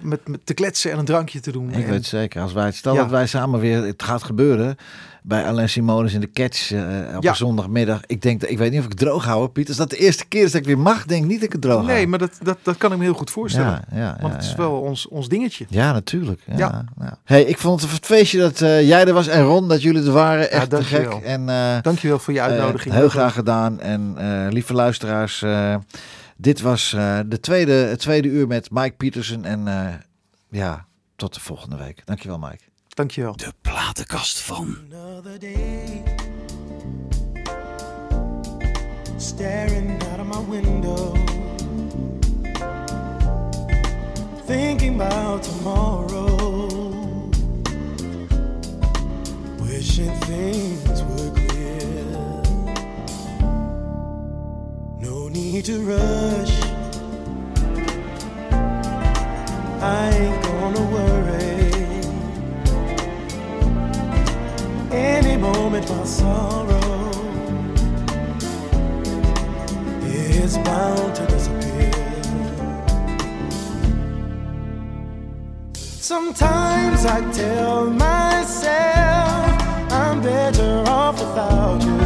met, met te kletsen en een drankje te doen. Ik En- weet zeker, als wij, stel Ja. dat wij samen weer, het gaat gebeuren, bij Alain Simonis in de Catch eh, op Ja. zondagmiddag. Ik denk, dat- ik weet niet of ik het droog hou, hoor, Piet. Als dat de eerste keer is dat ik weer mag, denk ik niet dat ik het droog hou. Nee, maar dat, dat, dat kan ik me heel goed voorstellen. ja, ja, Want het is wel ons, ons dingetje. Ja, natuurlijk. Ja. Hey, ik vond het een feestje dat eh, jij er was en Ron, dat jullie er waren. Echt te gek. En, eh, Dankjewel voor je uitnodiging. heel graag gedaan. En lieve luisteraars, dit was de tweede, het tweede uur met Mike Petersen. En ja, tot de volgende week. Dankjewel, Mike. Dankjewel. De platenkast van. Another day, staring out of my window, thinking about tomorrow, wishing things were clear. No need to rush. I ain't moment my sorrow is bound to disappear. Sometimes I tell myself I'm better off without you.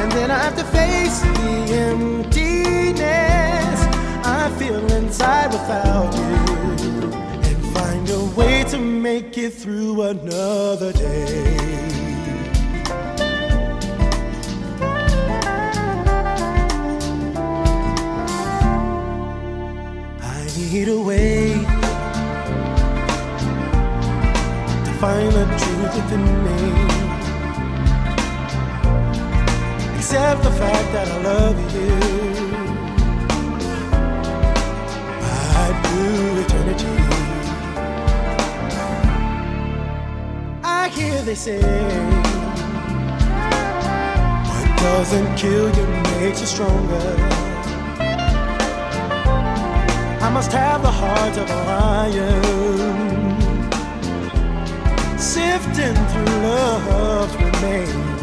And then I have to face the emptiness I feel inside without you make it through another day. I need a way to find the truth within me. Accept the fact that I love you. Right through eternity. Hear they say, What doesn't kill you, makes you stronger. I must have the heart of a lion, sifting through love's remains.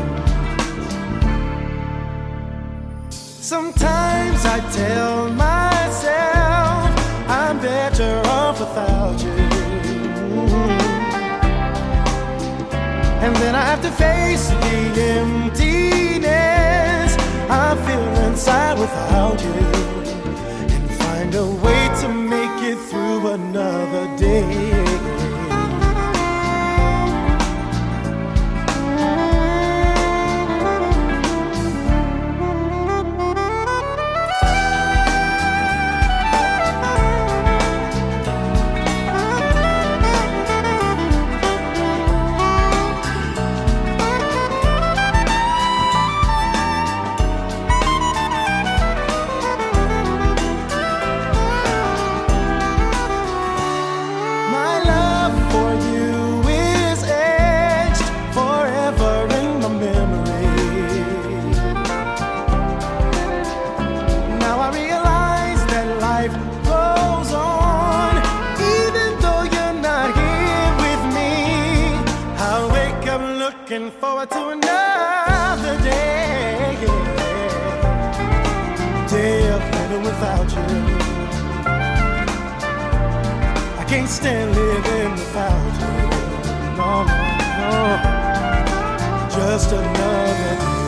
Sometimes I tell myself I'm better off without you. And then I have to face the emptiness I feel inside without you. And find a way to make it through another day. can't stand living without you. No, no, no. Just another.